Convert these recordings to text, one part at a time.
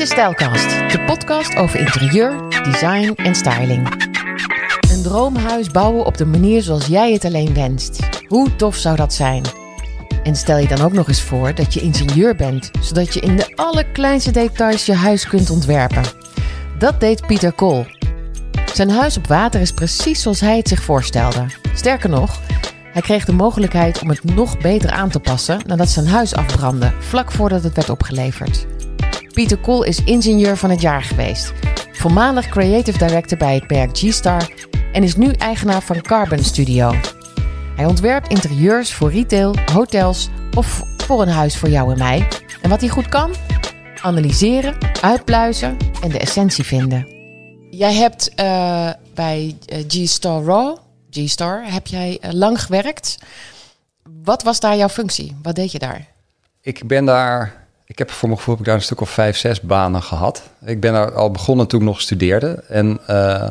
Dit is Stijlkast, de podcast over interieur, design en styling. Een droomhuis bouwen op de manier zoals jij het alleen wenst. Hoe tof zou dat zijn? En stel je dan ook nog eens voor dat je ingenieur bent, zodat je in de allerkleinste details je huis kunt ontwerpen. Dat deed Pieter Kool. Zijn huis op water is precies zoals hij het zich voorstelde. Sterker nog, hij kreeg de mogelijkheid om het nog beter aan te passen nadat zijn huis afbrandde, vlak voordat het werd opgeleverd. Pieter Kool is ingenieur van het jaar geweest, voormalig creative director bij het merk G-Star en is nu eigenaar van Carbon Studio. Hij ontwerpt interieurs voor retail, hotels of voor een huis voor jou en mij. En wat hij goed kan? Analyseren, uitpluizen en de essentie vinden. Jij hebt uh, bij G-Star Raw, G-Star, heb jij uh, lang gewerkt. Wat was daar jouw functie? Wat deed je daar? Ik ben daar, ik heb voor mijn gevoel heb ik daar een stuk of vijf, zes banen gehad. Ik ben daar al begonnen toen ik nog studeerde. En uh,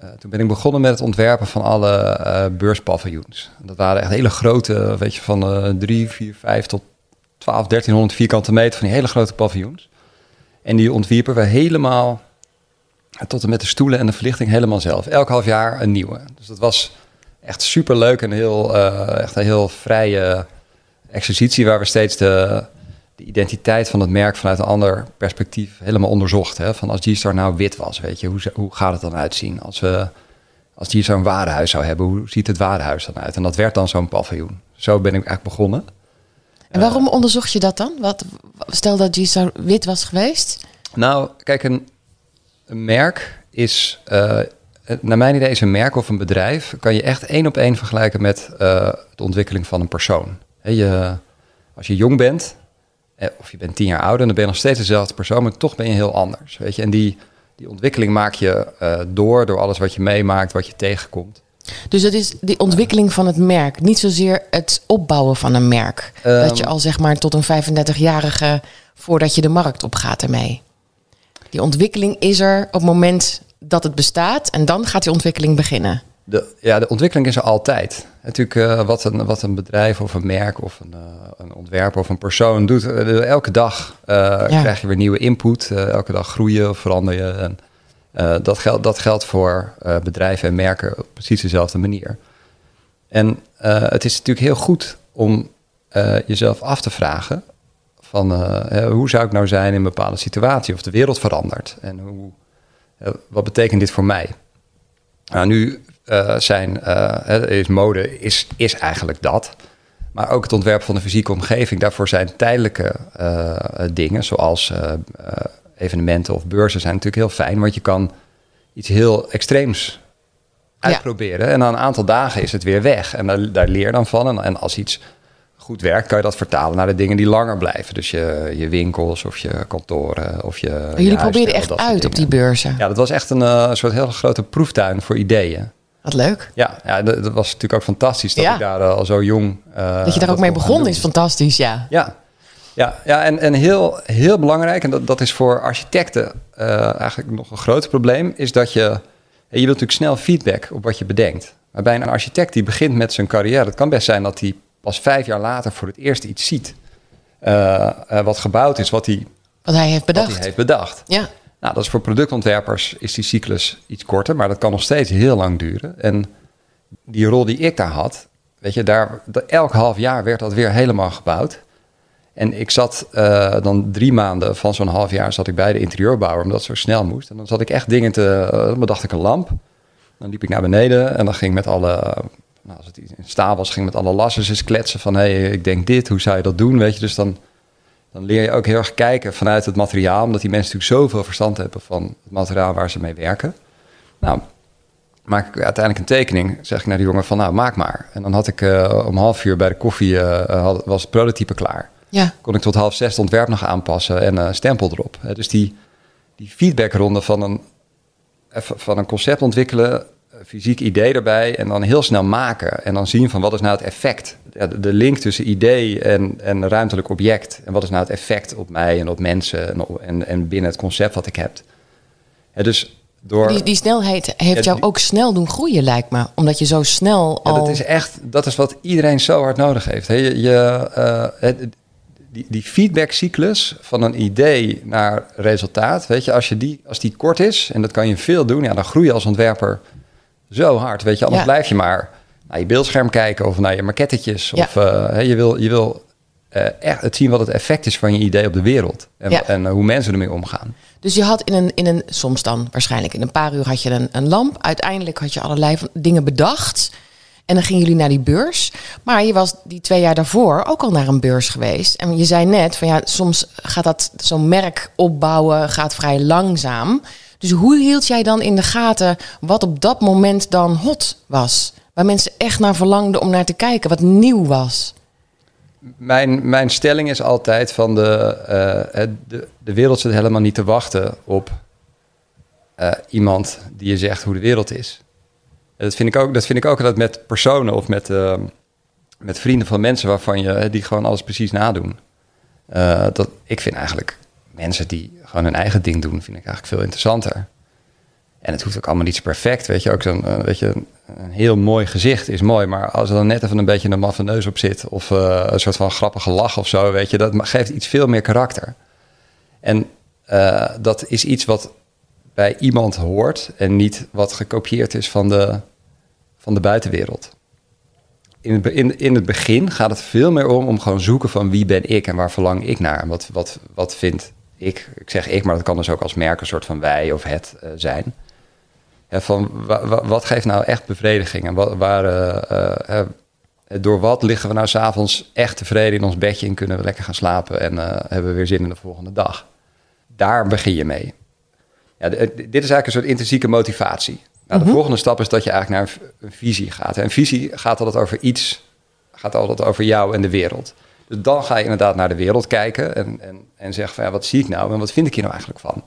uh, toen ben ik begonnen met het ontwerpen van alle uh, beurspaviljoens. Dat waren echt hele grote, weet je, van uh, 3, 4, 5 tot 12, 1300 vierkante meter van die hele grote paviljoens. En die ontwierpen we helemaal, tot en met de stoelen en de verlichting helemaal zelf. Elk half jaar een nieuwe. Dus dat was echt super leuk en heel, echt een heel vrije exercitie waar we steeds de, de identiteit van het merk vanuit een ander perspectief helemaal onderzocht. Hè? Van als G-Star nou wit was, weet je, hoe, hoe gaat het dan uitzien? Als, we, als G-Star een warenhuis zou hebben, hoe ziet het warenhuis dan uit? En dat werd dan zo'n paviljoen. Zo ben ik eigenlijk begonnen. En waarom uh, onderzocht je dat dan? Wat, stel dat G-Star wit was geweest? Nou, kijk, een, een merk is, uh, naar mijn idee is een merk of een bedrijf, kan je echt één op één vergelijken met uh, de ontwikkeling van een persoon. He, je, als je jong bent, of je bent tien jaar ouder, dan ben je nog steeds dezelfde persoon, maar toch ben je heel anders. Weet je? En die, die ontwikkeling maak je uh, door, door alles wat je meemaakt, wat je tegenkomt. Dus het is die ontwikkeling van het merk, niet zozeer het opbouwen van een merk. Um, dat je al zeg maar tot een 35-jarige voordat je de markt opgaat ermee. Die ontwikkeling is er op het moment dat het bestaat en dan gaat die ontwikkeling beginnen. De, ja, de ontwikkeling is er altijd. Natuurlijk, uh, wat, een, wat een bedrijf of een merk of een, uh, een ontwerper of een persoon doet. Uh, elke dag ja. krijg je weer nieuwe input. elke dag groeien of verander je. En, dat, geldt, dat geldt voor bedrijven en merken op precies dezelfde manier. En het is natuurlijk heel goed om jezelf af te vragen: van hoe zou ik nou zijn in een bepaalde situatie of de wereld verandert? En hoe, wat betekent dit voor mij? Nou, nu uh, zijn, uh, is mode is, is eigenlijk dat. Maar ook het ontwerp van de fysieke omgeving. Daarvoor zijn tijdelijke uh, dingen, zoals evenementen of beurzen, zijn natuurlijk heel fijn. Want je kan iets heel extreems uitproberen. Ja. En na een aantal dagen is het weer weg. En daar, daar leer je dan van. En, en, als iets goed werkt, kan je dat vertalen naar de dingen die langer blijven. Dus je, je winkels of je kantoren of je. Maar jullie probeerden echt uit op die beurzen. Ja, dat was echt een, soort hele grote proeftuin voor ideeën. Wat leuk. Ja, ja dat, dat was natuurlijk ook fantastisch dat ja. ik daar uh, al zo jong... Uh, dat je daar ook mee begon is fantastisch, ja. Ja, ja, ja en, en heel, heel belangrijk, en dat, dat is voor architecten uh, eigenlijk nog een groot probleem... is dat je... Je wilt natuurlijk snel feedback op wat je bedenkt. Maar bij een architect die begint met zijn carrière... het kan best zijn dat hij pas vijf jaar later voor het eerst iets ziet... wat gebouwd is, wat hij, wat hij heeft bedacht. Wat hij heeft bedacht. Ja. Nou, dat is voor productontwerpers is die cyclus iets korter, maar dat kan nog steeds heel lang duren. En die rol die ik daar had, weet je, daar, elk half jaar werd dat weer helemaal gebouwd. En ik zat uh, dan drie maanden van zo'n half jaar zat ik bij de interieurbouwer, omdat het zo snel moest. En dan zat ik echt dingen te, uh, dan bedacht ik een lamp. Dan liep ik naar beneden en dan ging met alle, nou, als het in staal was, ging met alle lassers eens kletsen van, hé, hey, ik denk dit, hoe zou je dat doen, weet je. Dus dan dan leer je ook heel erg kijken vanuit het materiaal, omdat die mensen natuurlijk zoveel verstand hebben van het materiaal waar ze mee werken. Nou, maak ik uiteindelijk een tekening, zeg ik naar de jongen van, nou, maak maar. En dan had ik uh, om half uur bij de koffie, uh, had, was het prototype klaar. Ja. Kon ik tot half zes het ontwerp nog aanpassen en een uh, stempel erop. dus die, die feedbackronde van een, van een concept ontwikkelen, fysiek idee erbij en dan heel snel maken. En dan zien van wat is nou het effect. Ja, de link tussen idee en, en ruimtelijk object. En wat is nou het effect op mij en op mensen en, op, en, en binnen het concept wat ik heb. Dus door, die, die snelheid heeft ja, jou ook snel doen groeien, lijkt me. Omdat je zo snel al... Ja, dat is echt, dat is wat iedereen zo hard nodig heeft. je, je, uh, het, die, die feedbackcyclus van een idee naar resultaat, weet je, als, je die, als die kort is, en dat kan je veel doen, ja, dan groei je als ontwerper zo hard, weet je, anders blijf je maar naar je beeldscherm kijken of naar je maquettetjes. Of uh, je wil, je wil uh, echt het zien wat het effect is van je idee op de wereld en, en hoe mensen ermee omgaan. Dus je had in een, in een, soms dan waarschijnlijk in een paar uur had je een, een lamp. Uiteindelijk had je allerlei dingen bedacht. En dan gingen jullie naar die beurs. Maar je was die twee jaar daarvoor ook al naar een beurs geweest. En je zei net van ja, soms gaat dat zo'n merk opbouwen gaat vrij langzaam. Dus hoe hield jij dan in de gaten wat op dat moment dan hot was? Waar mensen echt naar verlangden om naar te kijken, wat nieuw was? Mijn, mijn stelling is altijd van de, uh, de, de wereld zit helemaal niet te wachten op uh, iemand die je zegt hoe de wereld is. Dat vind ik ook, dat vind ik ook altijd met personen of met, uh, met vrienden van mensen waarvan je die gewoon alles precies nadoen. Uh, dat, ik vind eigenlijk mensen die gewoon hun eigen ding doen, vind ik eigenlijk veel interessanter. En het hoeft ook allemaal niet zo perfect, weet je. Ook uh, weet je, een heel mooi gezicht is mooi, maar als er dan net even een beetje een maffe neus op zit of uh, een soort van grappige lach of zo, weet je, dat geeft iets veel meer karakter. En uh, dat is iets wat bij iemand hoort en niet wat gekopieerd is van de, van de buitenwereld. In het, in, het begin gaat het veel meer om om gewoon zoeken van wie ben ik en waar verlang ik naar. Wat, wat, wat vind ik? Ik zeg ik, maar dat kan dus ook als merk een soort van wij of het zijn. Ja, van wa, wat geeft nou echt bevrediging en wat, waar, uh, uh, door wat liggen we nou s'avonds echt tevreden in ons bedje en kunnen we lekker gaan slapen en hebben we weer zin in de volgende dag. Daar begin je mee. Ja, dit is eigenlijk een soort intrinsieke motivatie. Nou, de mhm. volgende stap is dat je eigenlijk naar een, visie gaat. En visie gaat altijd over iets, gaat altijd over jou en de wereld. Dus dan ga je inderdaad naar de wereld kijken en, en, en zeggen van ja, wat zie ik nou en wat vind ik hier nou eigenlijk van?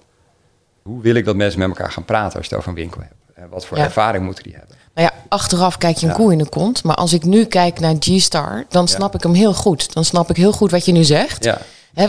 Hoe wil ik dat mensen met elkaar gaan praten als je het over een winkel hebt? En wat voor ervaring moeten die hebben? Nou ja, achteraf kijk je een koe in de kont. Maar als ik nu kijk naar G-Star, dan snap ik hem heel goed. Dan snap ik heel goed wat je nu zegt. Ja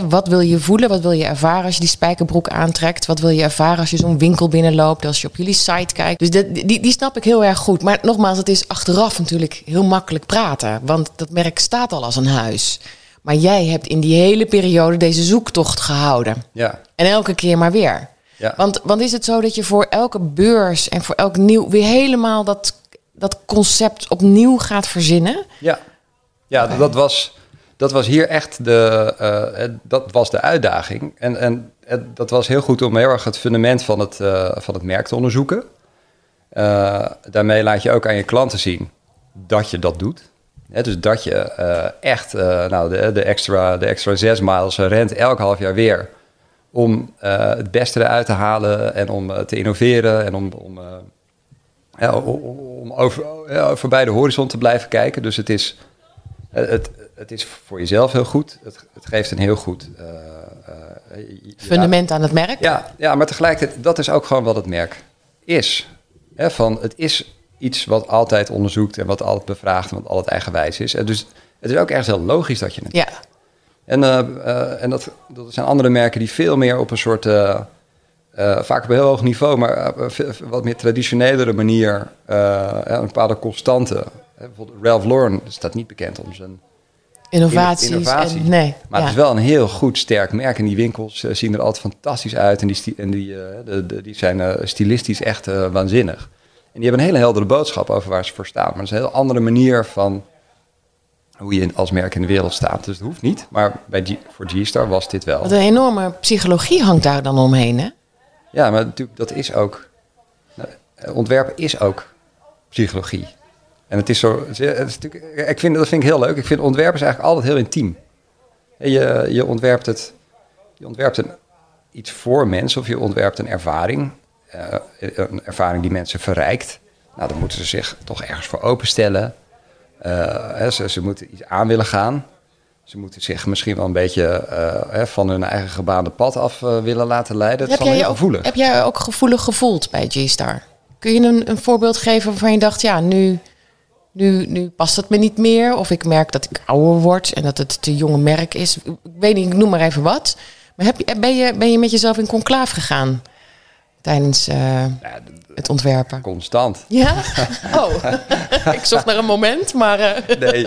wat wil je voelen? Wat wil je ervaren als je die spijkerbroek aantrekt? Wat wil je ervaren als je zo'n winkel binnenloopt? Als je op jullie site kijkt? Dus die, die, die snap ik heel erg goed. Maar nogmaals, het is achteraf natuurlijk heel makkelijk praten. Want dat merk staat al als een huis. Maar jij hebt in die hele periode deze zoektocht gehouden. Ja. En elke keer maar weer. Ja. Want, want is het zo dat je voor elke beurs en voor elk nieuw weer helemaal dat, dat concept opnieuw gaat verzinnen? Ja, ja dat was dat was hier echt de, uh, dat was de uitdaging. En, en dat was heel goed om heel erg het fundament van het, uh, van het merk te onderzoeken. Uh, daarmee laat je ook aan je klanten zien dat je dat doet. dus dat je echt nou, de, de, extra, de extra zes miles rent elk half jaar weer. Om het beste eruit te halen en om te innoveren en om, om, om over, voorbij de horizon te blijven kijken. Dus het is het, het is voor jezelf heel goed. Het, het geeft een heel goed fundament aan het merk. Ja, ja, maar tegelijkertijd, dat is ook gewoon wat het merk is. He, van, het is iets wat altijd onderzoekt en wat altijd bevraagt en wat altijd eigenwijs is. En dus het is ook ergens heel logisch dat je het Ja. En, uh, en dat, dat zijn andere merken die veel meer op een soort, vaak op een heel hoog niveau, maar wat meer traditionelere manier, een bepaalde constante. Bijvoorbeeld Ralph Lauren staat niet bekend om zijn Innovaties. Innovatie. En, nee, maar het is wel een heel goed, sterk merk. En die winkels uh, zien er altijd fantastisch uit. En die, en die, uh, de, de, die zijn uh, stilistisch echt waanzinnig. En die hebben een hele heldere boodschap over waar ze voor staan. Maar het is een heel andere manier van hoe je als merk in de wereld staat. Dus het hoeft niet. Maar bij G, voor G-Star was dit wel. Wat een enorme psychologie hangt daar dan omheen, hè? Ja, maar natuurlijk, dat is ook... Nou, ontwerpen is ook psychologie. En het is zo, het is ik vind, dat vind ik heel leuk. Ik vind ontwerpen is eigenlijk altijd heel intiem. Je, je ontwerpt het, je ontwerpt een, iets voor mensen of je ontwerpt een ervaring. Uh, een ervaring die mensen verrijkt. Nou, dan moeten ze zich toch ergens voor openstellen. Uh, ze, ze, moeten iets aan willen gaan. Ze moeten zich misschien wel een beetje uh, van hun eigen gebaande pad af willen laten leiden. heb, jij ook, heb jij ook gevoelig gevoeld bij G-Star? Kun je een, een voorbeeld geven waarvan je dacht, ja, nu, nu, nu past het me niet meer. Of ik merk dat ik ouder word en dat het te jonge merk is. Ik weet niet, ik noem maar even wat. Maar heb ben, je, ben je met jezelf in conclaaf gegaan? Tijdens uh, het ontwerpen? Constant. Ja? Oh, ik zocht naar een moment, maar... Uh... Nee.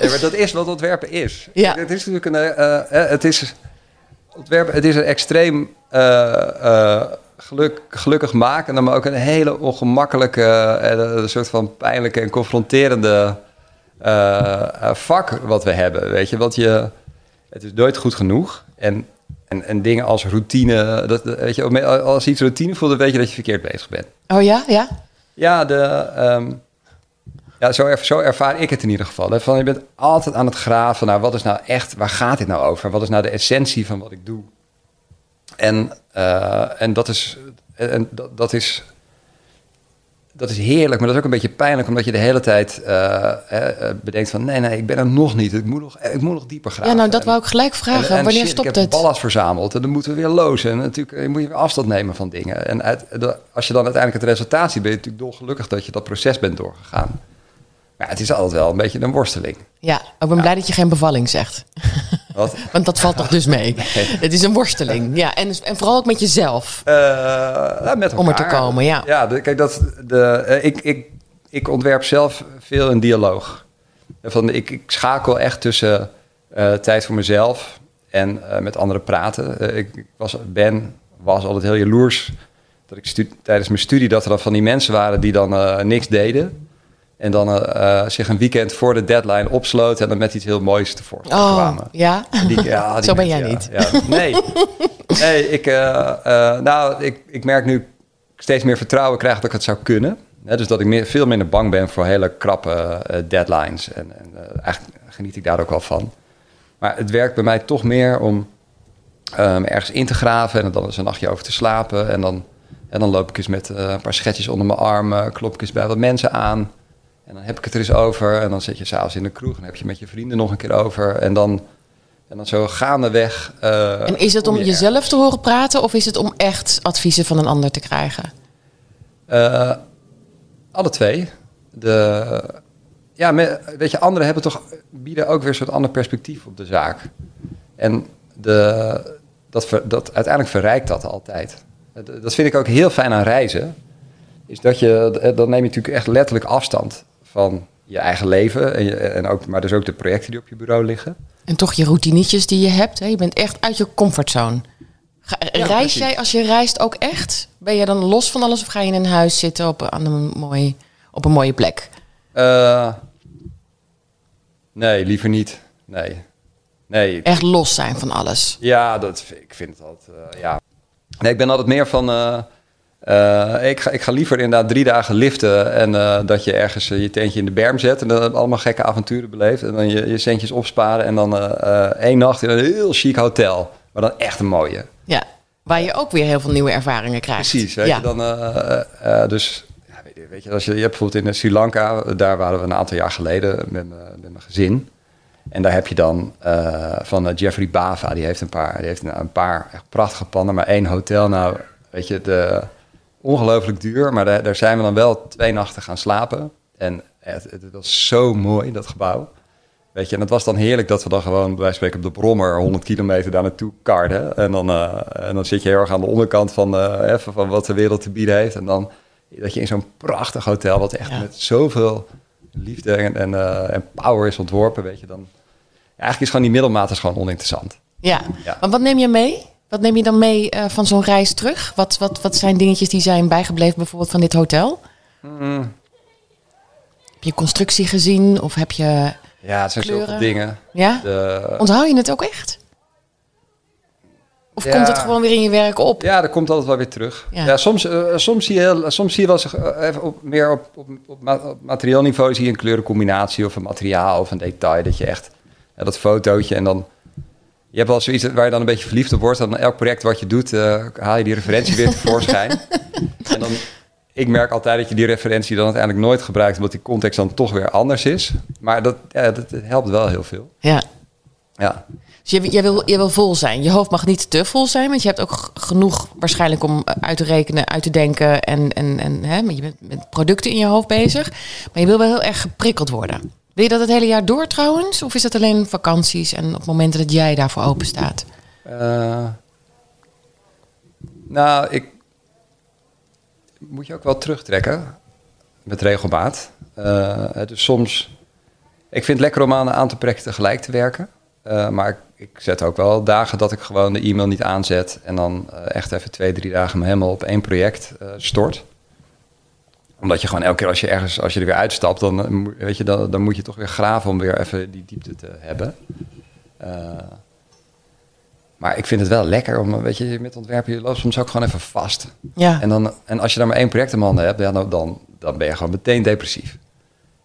nee, maar dat is wat ontwerpen is. Ja. Het is natuurlijk een... Uh, het is... Ontwerpen, het is een extreem geluk, gelukkig maken, maar ook een hele ongemakkelijke, een soort van pijnlijke en confronterende vak wat we hebben. Weet je, want je, het is nooit goed genoeg. En en, en dingen als routine, dat, weet je, als iets routine voelt, dan weet je dat je verkeerd bezig bent. Oh ja, ja? Ja, de, um, ja zo, er, zo ervaar ik het in ieder geval. Hè. Van, je bent altijd aan het graven naar wat is nou echt, waar gaat dit nou over? Wat is nou de essentie van wat ik doe? En, uh, en dat is, en dat, dat is dat is heerlijk, maar dat is ook een beetje pijnlijk, omdat je de hele tijd uh, bedenkt van nee, nee, ik ben er nog niet. Ik moet nog, ik moet nog dieper graven. Ja, nou dat wou ik gelijk vragen. En, Wanneer stopt het? Ik heb ballast verzameld en dan moeten we weer lozen. En natuurlijk je moet je weer afstand nemen van dingen. En uit, als je dan uiteindelijk het resultaat ziet, ben je natuurlijk dolgelukkig dat je dat proces bent doorgegaan. Maar het is altijd wel een beetje een worsteling. Ja, ik ben blij dat je geen bevalling zegt. Wat? Want dat valt toch dus mee. Het is een worsteling. Ja, en, en vooral ook met jezelf. Uh, ja, met Om er te komen, ja. Ja, kijk, dat, de, uh, ik, ik, ik ontwerp zelf veel een dialoog. Van, ik, ik schakel echt tussen uh, tijd voor mezelf en met anderen praten. ik was, ben, was altijd heel jaloers dat ik tijdens mijn studie dat er dan van die mensen waren die dan niks deden. En dan uh, zich een weekend voor de deadline opsloten en dan met iets heel moois tevoorschijn oh, kwamen. Ja? Die, ja die Zo ben jij niet. Ja, nee, nee ik, uh, uh, nou, ik, ik merk nu steeds meer vertrouwen krijg dat ik het zou kunnen. dus dat ik meer, veel minder bang ben voor hele krappe deadlines. En, en eigenlijk geniet ik daar ook wel van. Maar het werkt bij mij toch meer om um, ergens in te graven en dan eens een nachtje over te slapen. En dan, en dan loop ik eens met een paar schetjes onder mijn arm, klop ik eens bij wat mensen aan. En dan heb ik het er eens over. En dan zit je s'avonds in de kroeg en heb je met je vrienden nog een keer over. En dan, en dan zo gaandeweg. Uh, en is het om jezelf te horen praten of is het om echt adviezen van een ander te krijgen? Uh, alle twee. De, ja, weet je, anderen hebben toch, bieden ook weer een soort ander perspectief op de zaak. En de, dat, dat, uiteindelijk verrijkt dat altijd. Dat vind ik ook heel fijn aan reizen. Is dat je, dan neem je natuurlijk echt letterlijk afstand van je eigen leven. En, je, en ook, maar dus ook de projecten die op je bureau liggen. En toch je routinetjes die je hebt. Hè? Je bent echt uit je comfortzone. reis jij als je reist ook echt? Ben je dan los van alles of ga je in een huis zitten op, aan een, mooi, op een mooie plek? Uh, nee, liever niet. Nee. nee. Echt los zijn van alles? Ja, dat, ik vind het altijd... Uh, ja. Nee, ik ben altijd meer van... Uh, uh, ik, ga, ik ga liever inderdaad drie dagen liften en uh, dat je ergens uh, je tentje in de berm zet en dan allemaal gekke avonturen beleeft. En dan je, je centjes opsparen en dan één nacht in een heel chic hotel, maar dan echt een mooie. Ja, waar je ook weer heel veel nieuwe ervaringen krijgt. Precies, weet ja. je, dan dus ja, weet, je, als je, je hebt bijvoorbeeld in Sri Lanka, daar waren we een aantal jaar geleden met, met mijn gezin. En daar heb je dan van Jeffrey Bava, die heeft een paar, die heeft een, een paar echt prachtige panden, maar één hotel. Nou, weet je, de ongelooflijk duur, maar daar, daar, zijn we dan wel twee nachten gaan slapen. En het, het, was zo mooi, dat gebouw. Weet je, en het was dan heerlijk dat we dan gewoon, bij spreken, op de Brommer 100 kilometer daar naartoe karden. En dan, uh, en dan zit je heel erg aan de onderkant van, uh, even van wat de wereld te bieden heeft. En dan dat je in zo'n prachtig hotel, wat echt met zoveel liefde en, en, uh, en, power is ontworpen, weet je, dan... Ja, eigenlijk is gewoon die middelmaat is gewoon oninteressant. Ja. ja, maar wat neem je mee? Wat neem je dan mee uh, van zo'n reis terug? Wat, wat, wat zijn dingetjes die zijn bijgebleven bijvoorbeeld van dit hotel? Mm. Heb je constructie gezien of heb je Ja, het zijn kleuren? zoveel dingen. Ja? De... Onthoud je het ook echt? Of komt het gewoon weer in je werk op? Ja, dat komt altijd wel weer terug. Ja, ja soms, uh, soms, zie je heel, soms zie je wel zich, uh, even op, meer op, op, op, op materieel niveau zie je een kleurencombinatie of een materiaal of een detail dat je echt dat fotootje en dan je hebt wel zoiets waar je dan een beetje verliefd op wordt. Dan elk project wat je doet, uh, haal je die referentie weer tevoorschijn. en dan, ik merk altijd dat je die referentie dan uiteindelijk nooit gebruikt, omdat die context dan toch weer anders is. Maar dat, ja, dat, helpt wel heel veel. Ja. Ja. Dus je, je, wil, je wil vol zijn. Je hoofd mag niet te vol zijn, want je hebt ook genoeg waarschijnlijk om eh, uit te rekenen, uit te denken. En, en, en hè, je bent met producten in je hoofd bezig. Maar je wil wel heel erg geprikkeld worden. Wil je dat het hele jaar door trouwens? Of is dat alleen vakanties en op momenten dat jij daarvoor open staat? Uh, nou, ik, moet je ook wel terugtrekken met regelmaat. dus soms, ik vind het lekker om aan een aantal projecten tegelijk te werken. maar ik, ik, zet ook wel dagen dat ik gewoon de e-mail niet aanzet en dan echt even twee, drie dagen me helemaal op één project stort omdat je gewoon elke keer als je ergens, als je er weer uitstapt, dan, weet je, dan, dan moet je toch weer graven om weer even die diepte te hebben. Uh, maar ik vind het wel lekker om, weet je, met ontwerpen, je loopt soms ook gewoon even vast. Ja. En, dan, en als je dan maar één project in handen hebt, ja, dan, dan, dan ben je gewoon meteen depressief.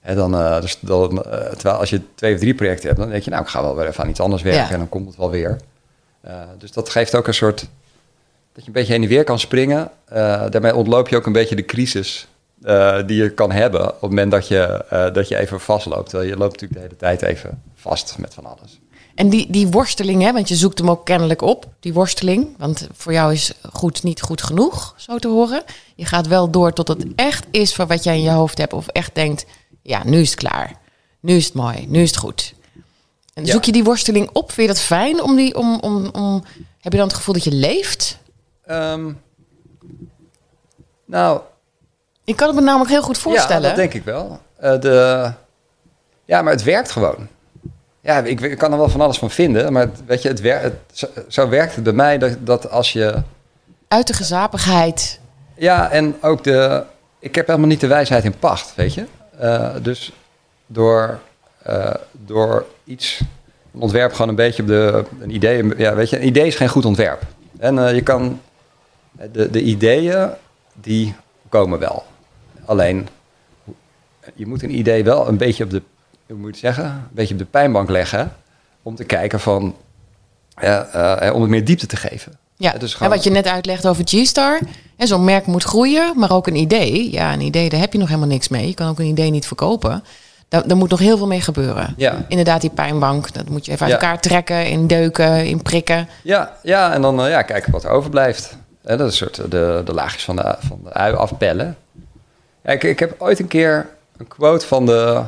En dan, uh, dus dan, uh, terwijl als je twee of drie projecten hebt, dan denk je, nou, ik ga wel weer even aan iets anders werken en dan komt het wel weer. Uh, dus dat geeft ook een soort, dat je een beetje heen en weer kan springen. daarmee ontloop je ook een beetje de crisis die je kan hebben op het moment dat je, dat je even vastloopt. Terwijl je loopt natuurlijk de hele tijd even vast met van alles. En die, die worsteling, hè, want je zoekt hem ook kennelijk op, die worsteling. Want voor jou is goed niet goed genoeg, zo te horen. Je gaat wel door tot het echt is voor wat jij in je hoofd hebt. Of echt denkt, ja, nu is het klaar. Nu is het mooi, nu is het goed. En zoek je die worsteling op? Vind je dat fijn? Om die, om, om, om, heb je dan het gevoel dat je leeft? Um, nou... Ik kan het me namelijk heel goed voorstellen. Ja, dat denk ik wel. Uh, de, ja, maar het werkt gewoon. Ja, ik, ik, kan er wel van alles van vinden, maar weet je, het, wer het zo, zo, werkt het bij mij dat, dat als je... Uit de gezapigheid. Ja, en ook de... Ik heb helemaal niet de wijsheid in pacht, weet je. Uh, dus door, uh, door iets, een ontwerp gewoon een beetje op de... Een idee, ja, weet je, een idee is geen goed ontwerp. En uh, je kan... De, de ideeën, die komen wel. Alleen, je moet een idee wel een beetje op de hoe moet je zeggen, een beetje op de pijnbank leggen. Om te kijken van, uh, om het meer diepte te geven. Ja, dus en wat je net uitlegt over G-Star. Zo'n merk moet groeien, maar ook een idee. Ja, een idee, daar heb je nog helemaal niks mee. Je kan ook een idee niet verkopen. Daar, daar moet nog heel veel mee gebeuren. Ja. Inderdaad, die pijnbank, dat moet je even uit elkaar trekken, indeuken, inprikken. Ja, ja en dan ja, kijken wat er overblijft. dat is een soort de, de laagjes van de, van de ui afpellen. Ja, ik, ik heb ooit een keer een quote van de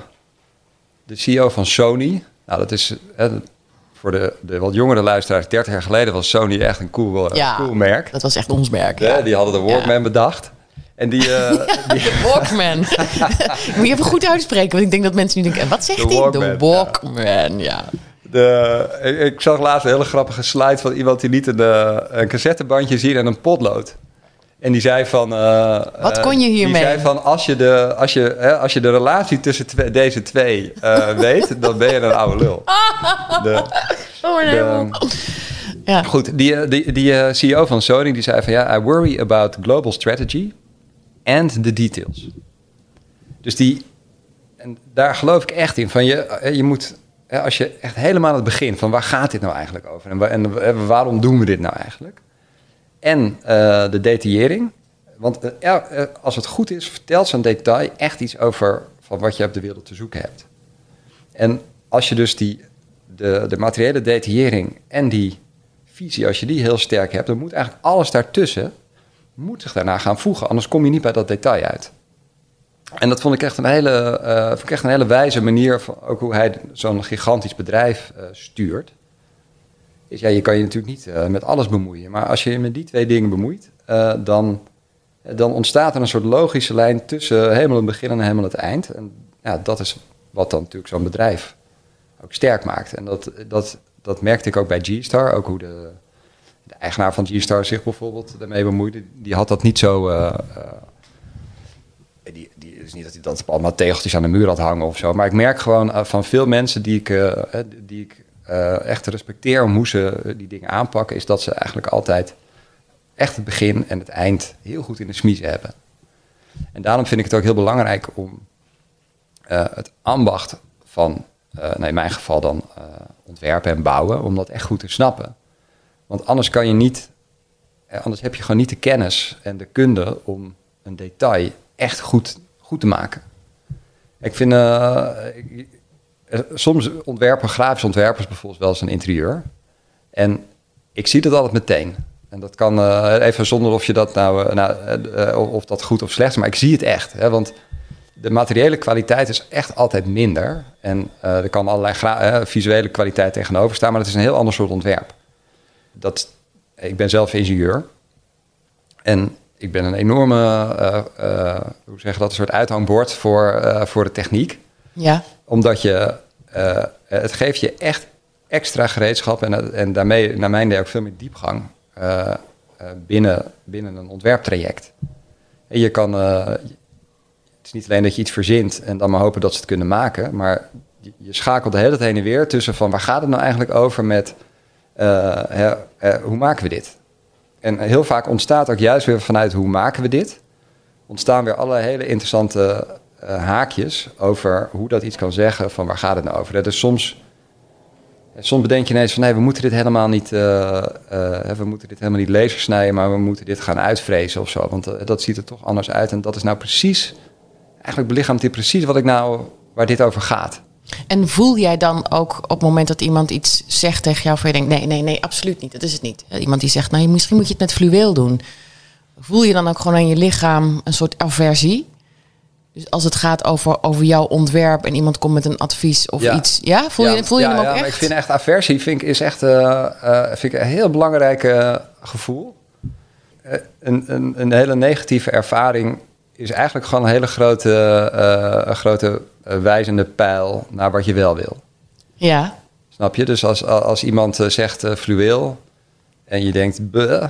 de CEO van Sony. Nou, dat is hè, voor de, de wat jongere luisteraars. 30 jaar geleden was Sony echt een cool, uh, cool merk. Dat was echt ons merk. Ja, Die hadden de Walkman bedacht. En die, uh, die... De Walkman. Moet je even goed uitspreken, want ik denk dat mensen nu denken: wat zegt hij? De Walkman, ja. De, ik, zag laatst een hele grappige slide van iemand die liet een, een cassettebandje zien en een potlood. En die zei van... Uh, Wat kon je hiermee? Die zei van, als je de, als je, hè, als je de relatie tussen deze twee uh, weet, dan ben je een oude lul. De, oh, de, ja. Goed, die, die, die CEO van Sony die zei van... Ja, I worry about global strategy and the details. Dus die... En daar geloof ik echt in. Van je, je moet... Als je echt helemaal aan het begin van waar gaat dit nou eigenlijk over? En, en waarom doen we dit nou eigenlijk? En uh, de detaillering. Want uh, als het goed is, vertelt zo'n detail echt iets over van wat je op de wereld te zoeken hebt. En als je dus die, de, de materiële detaillering en die visie, als je die heel sterk hebt, dan moet eigenlijk alles daartussen moet zich daarna gaan voegen. Anders kom je niet bij dat detail uit. En dat vond ik echt een hele, vond ik echt een hele wijze manier van ook hoe hij zo'n gigantisch bedrijf stuurt is ja, je kan je natuurlijk niet uh, met alles bemoeien. Maar als je je met die twee dingen bemoeit, uh, dan, dan ontstaat er een soort logische lijn tussen helemaal het begin en helemaal het eind. En ja, dat is wat dan natuurlijk zo'n bedrijf ook sterk maakt. En dat, dat, dat merkte ik ook bij G-Star. Ook hoe de, de eigenaar van G-Star zich bijvoorbeeld daarmee bemoeide. Die had dat niet zo... Uh, die, die, is niet dat hij dat allemaal tegeltjes aan de muur had hangen of zo. Maar ik merk gewoon van veel mensen die ik, die ik uh, echt respecteer om hoe ze die dingen aanpakken, is dat ze eigenlijk altijd echt het begin en het eind heel goed in de smies hebben. En daarom vind ik het ook heel belangrijk om uh, het ambacht van, uh, in mijn geval dan ontwerpen en bouwen, om dat echt goed te snappen. Want anders kan je niet, anders heb je gewoon niet de kennis en de kunde om een detail echt goed, goed te maken. Ik vind, eh, soms ontwerpen grafisch ontwerpers bijvoorbeeld wel eens een interieur. En ik zie dat altijd meteen. En dat kan uh, even zonder of je dat nou, uh, nou of dat goed of slecht is, maar ik zie het echt. Hè, want de materiële kwaliteit is echt altijd minder. En er kan allerlei visuele kwaliteit tegenover staan, maar het is een heel ander soort ontwerp. Dat, ik ben zelf ingenieur. En ik ben een enorme, hoe zeg je dat, een soort uithangbord voor, voor de techniek. Ja. Omdat je, het geeft je echt extra gereedschap en, en daarmee, naar mijn idee, ook veel meer diepgang binnen, binnen een ontwerptraject. En je kan, het is niet alleen dat je iets verzint en dan maar hopen dat ze het kunnen maken, maar je, schakelt de hele tijd heen en weer tussen van waar gaat het nou eigenlijk over met hoe maken we dit? En heel vaak ontstaat ook juist weer vanuit hoe maken we dit, ontstaan weer alle hele interessante haakjes over hoe dat iets kan zeggen van waar gaat het nou over. Dus soms, soms bedenk je ineens van nee, we moeten dit helemaal niet, we moeten dit helemaal niet laser snijden, maar we moeten dit gaan uitvrezen of zo, want dat ziet er toch anders uit. En dat is nou precies eigenlijk belichaamt dit precies wat ik nou, waar dit over gaat. En voel jij dan ook op het moment dat iemand iets zegt tegen jou, van je denkt, nee, nee, nee, absoluut niet, dat is het niet. Iemand die zegt, nou, misschien moet je het met fluweel doen. Voel je dan ook gewoon aan je lichaam een soort aversie? Dus als het gaat over, over jouw ontwerp en iemand komt met een advies of iets, ja, voel je, voel je hem ook echt? ik vind echt aversie, vind ik, is echt uh, uh, vind ik een heel belangrijk uh, gevoel. een, een, een hele negatieve ervaring is eigenlijk gewoon een hele grote, grote wijzende pijl naar wat je wel wil. Ja. Snap je? Dus als, als iemand zegt fluweel en je denkt, buh,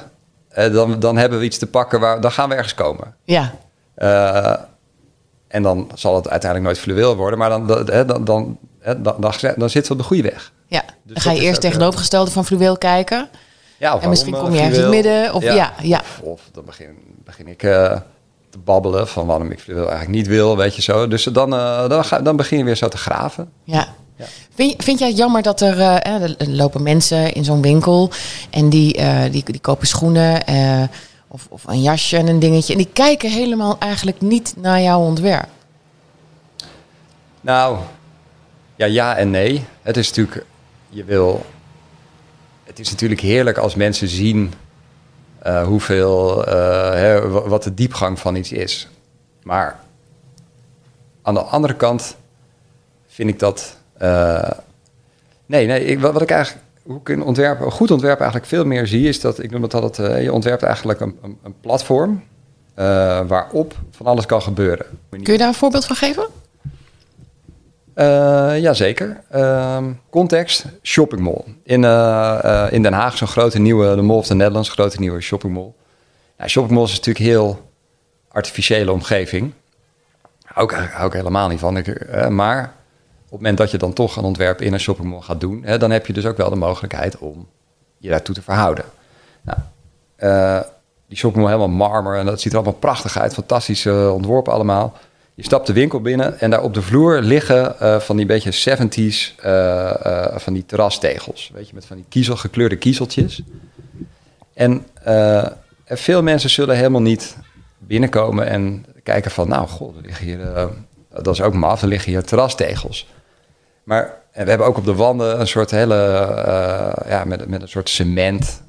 dan, dan hebben we iets te pakken, waar, dan gaan we ergens komen. Ja. En dan zal het uiteindelijk nooit fluweel worden, maar dan, dan, dan, dan, dan, dan zitten we op de goede weg. Ja, dus dan ga je eerst tegenovergestelde van fluweel kijken. Ja, of en misschien kom je ergens in het midden. Of, ja, ja, Of, dan begin, begin ik te babbelen van waarom ik eigenlijk niet wil, weet je zo. Dus dan, dan, ga, dan begin je weer zo te graven. Ja. ja. Vind, vind jij het jammer dat er, uh, er lopen mensen in zo'n winkel en die, uh, die, die kopen schoenen of, of een jasje en een dingetje en die kijken helemaal eigenlijk niet naar jouw ontwerp? Nou, ja, ja en nee. Het is natuurlijk, je wil, het is natuurlijk heerlijk als mensen zien uh, hoeveel, uh, hè, wat de diepgang van iets is. Maar aan de andere kant vind ik dat. Uh, nee, nee ik, wat, ik eigenlijk. Hoe ik een, ontwerp, een goed ontwerp eigenlijk veel meer zie, is dat ik noem dat altijd. je ontwerpt eigenlijk een, een, een platform waarop van alles kan gebeuren. Kun je daar een voorbeeld van geven? Uh, Jazeker. Uh, context, shopping mall. In, uh, in Den Haag zo'n grote nieuwe, de Mall of the Netherlands, grote nieuwe shopping mall. Nou, shopping mall is natuurlijk heel artificiële omgeving. Ik, hou ik helemaal niet van. Ik, maar op het moment dat je dan toch een ontwerp in een shopping mall gaat doen, hè, dan heb je dus ook wel de mogelijkheid om je daartoe te verhouden. Nou, die shopping mall helemaal marmer en dat ziet er allemaal prachtig uit, fantastisch ontworpen allemaal. Je stapt de winkel binnen en daar op de vloer liggen uh, van die beetje 70s uh, uh, van die terrastegels. Weet je, met van die kiezel, gekleurde kiezeltjes. En veel mensen zullen helemaal niet binnenkomen en kijken van, nou, god, dat is ook maf, er liggen hier terrastegels. Maar en we hebben ook op de wanden een soort hele, ja, met, met een soort cement,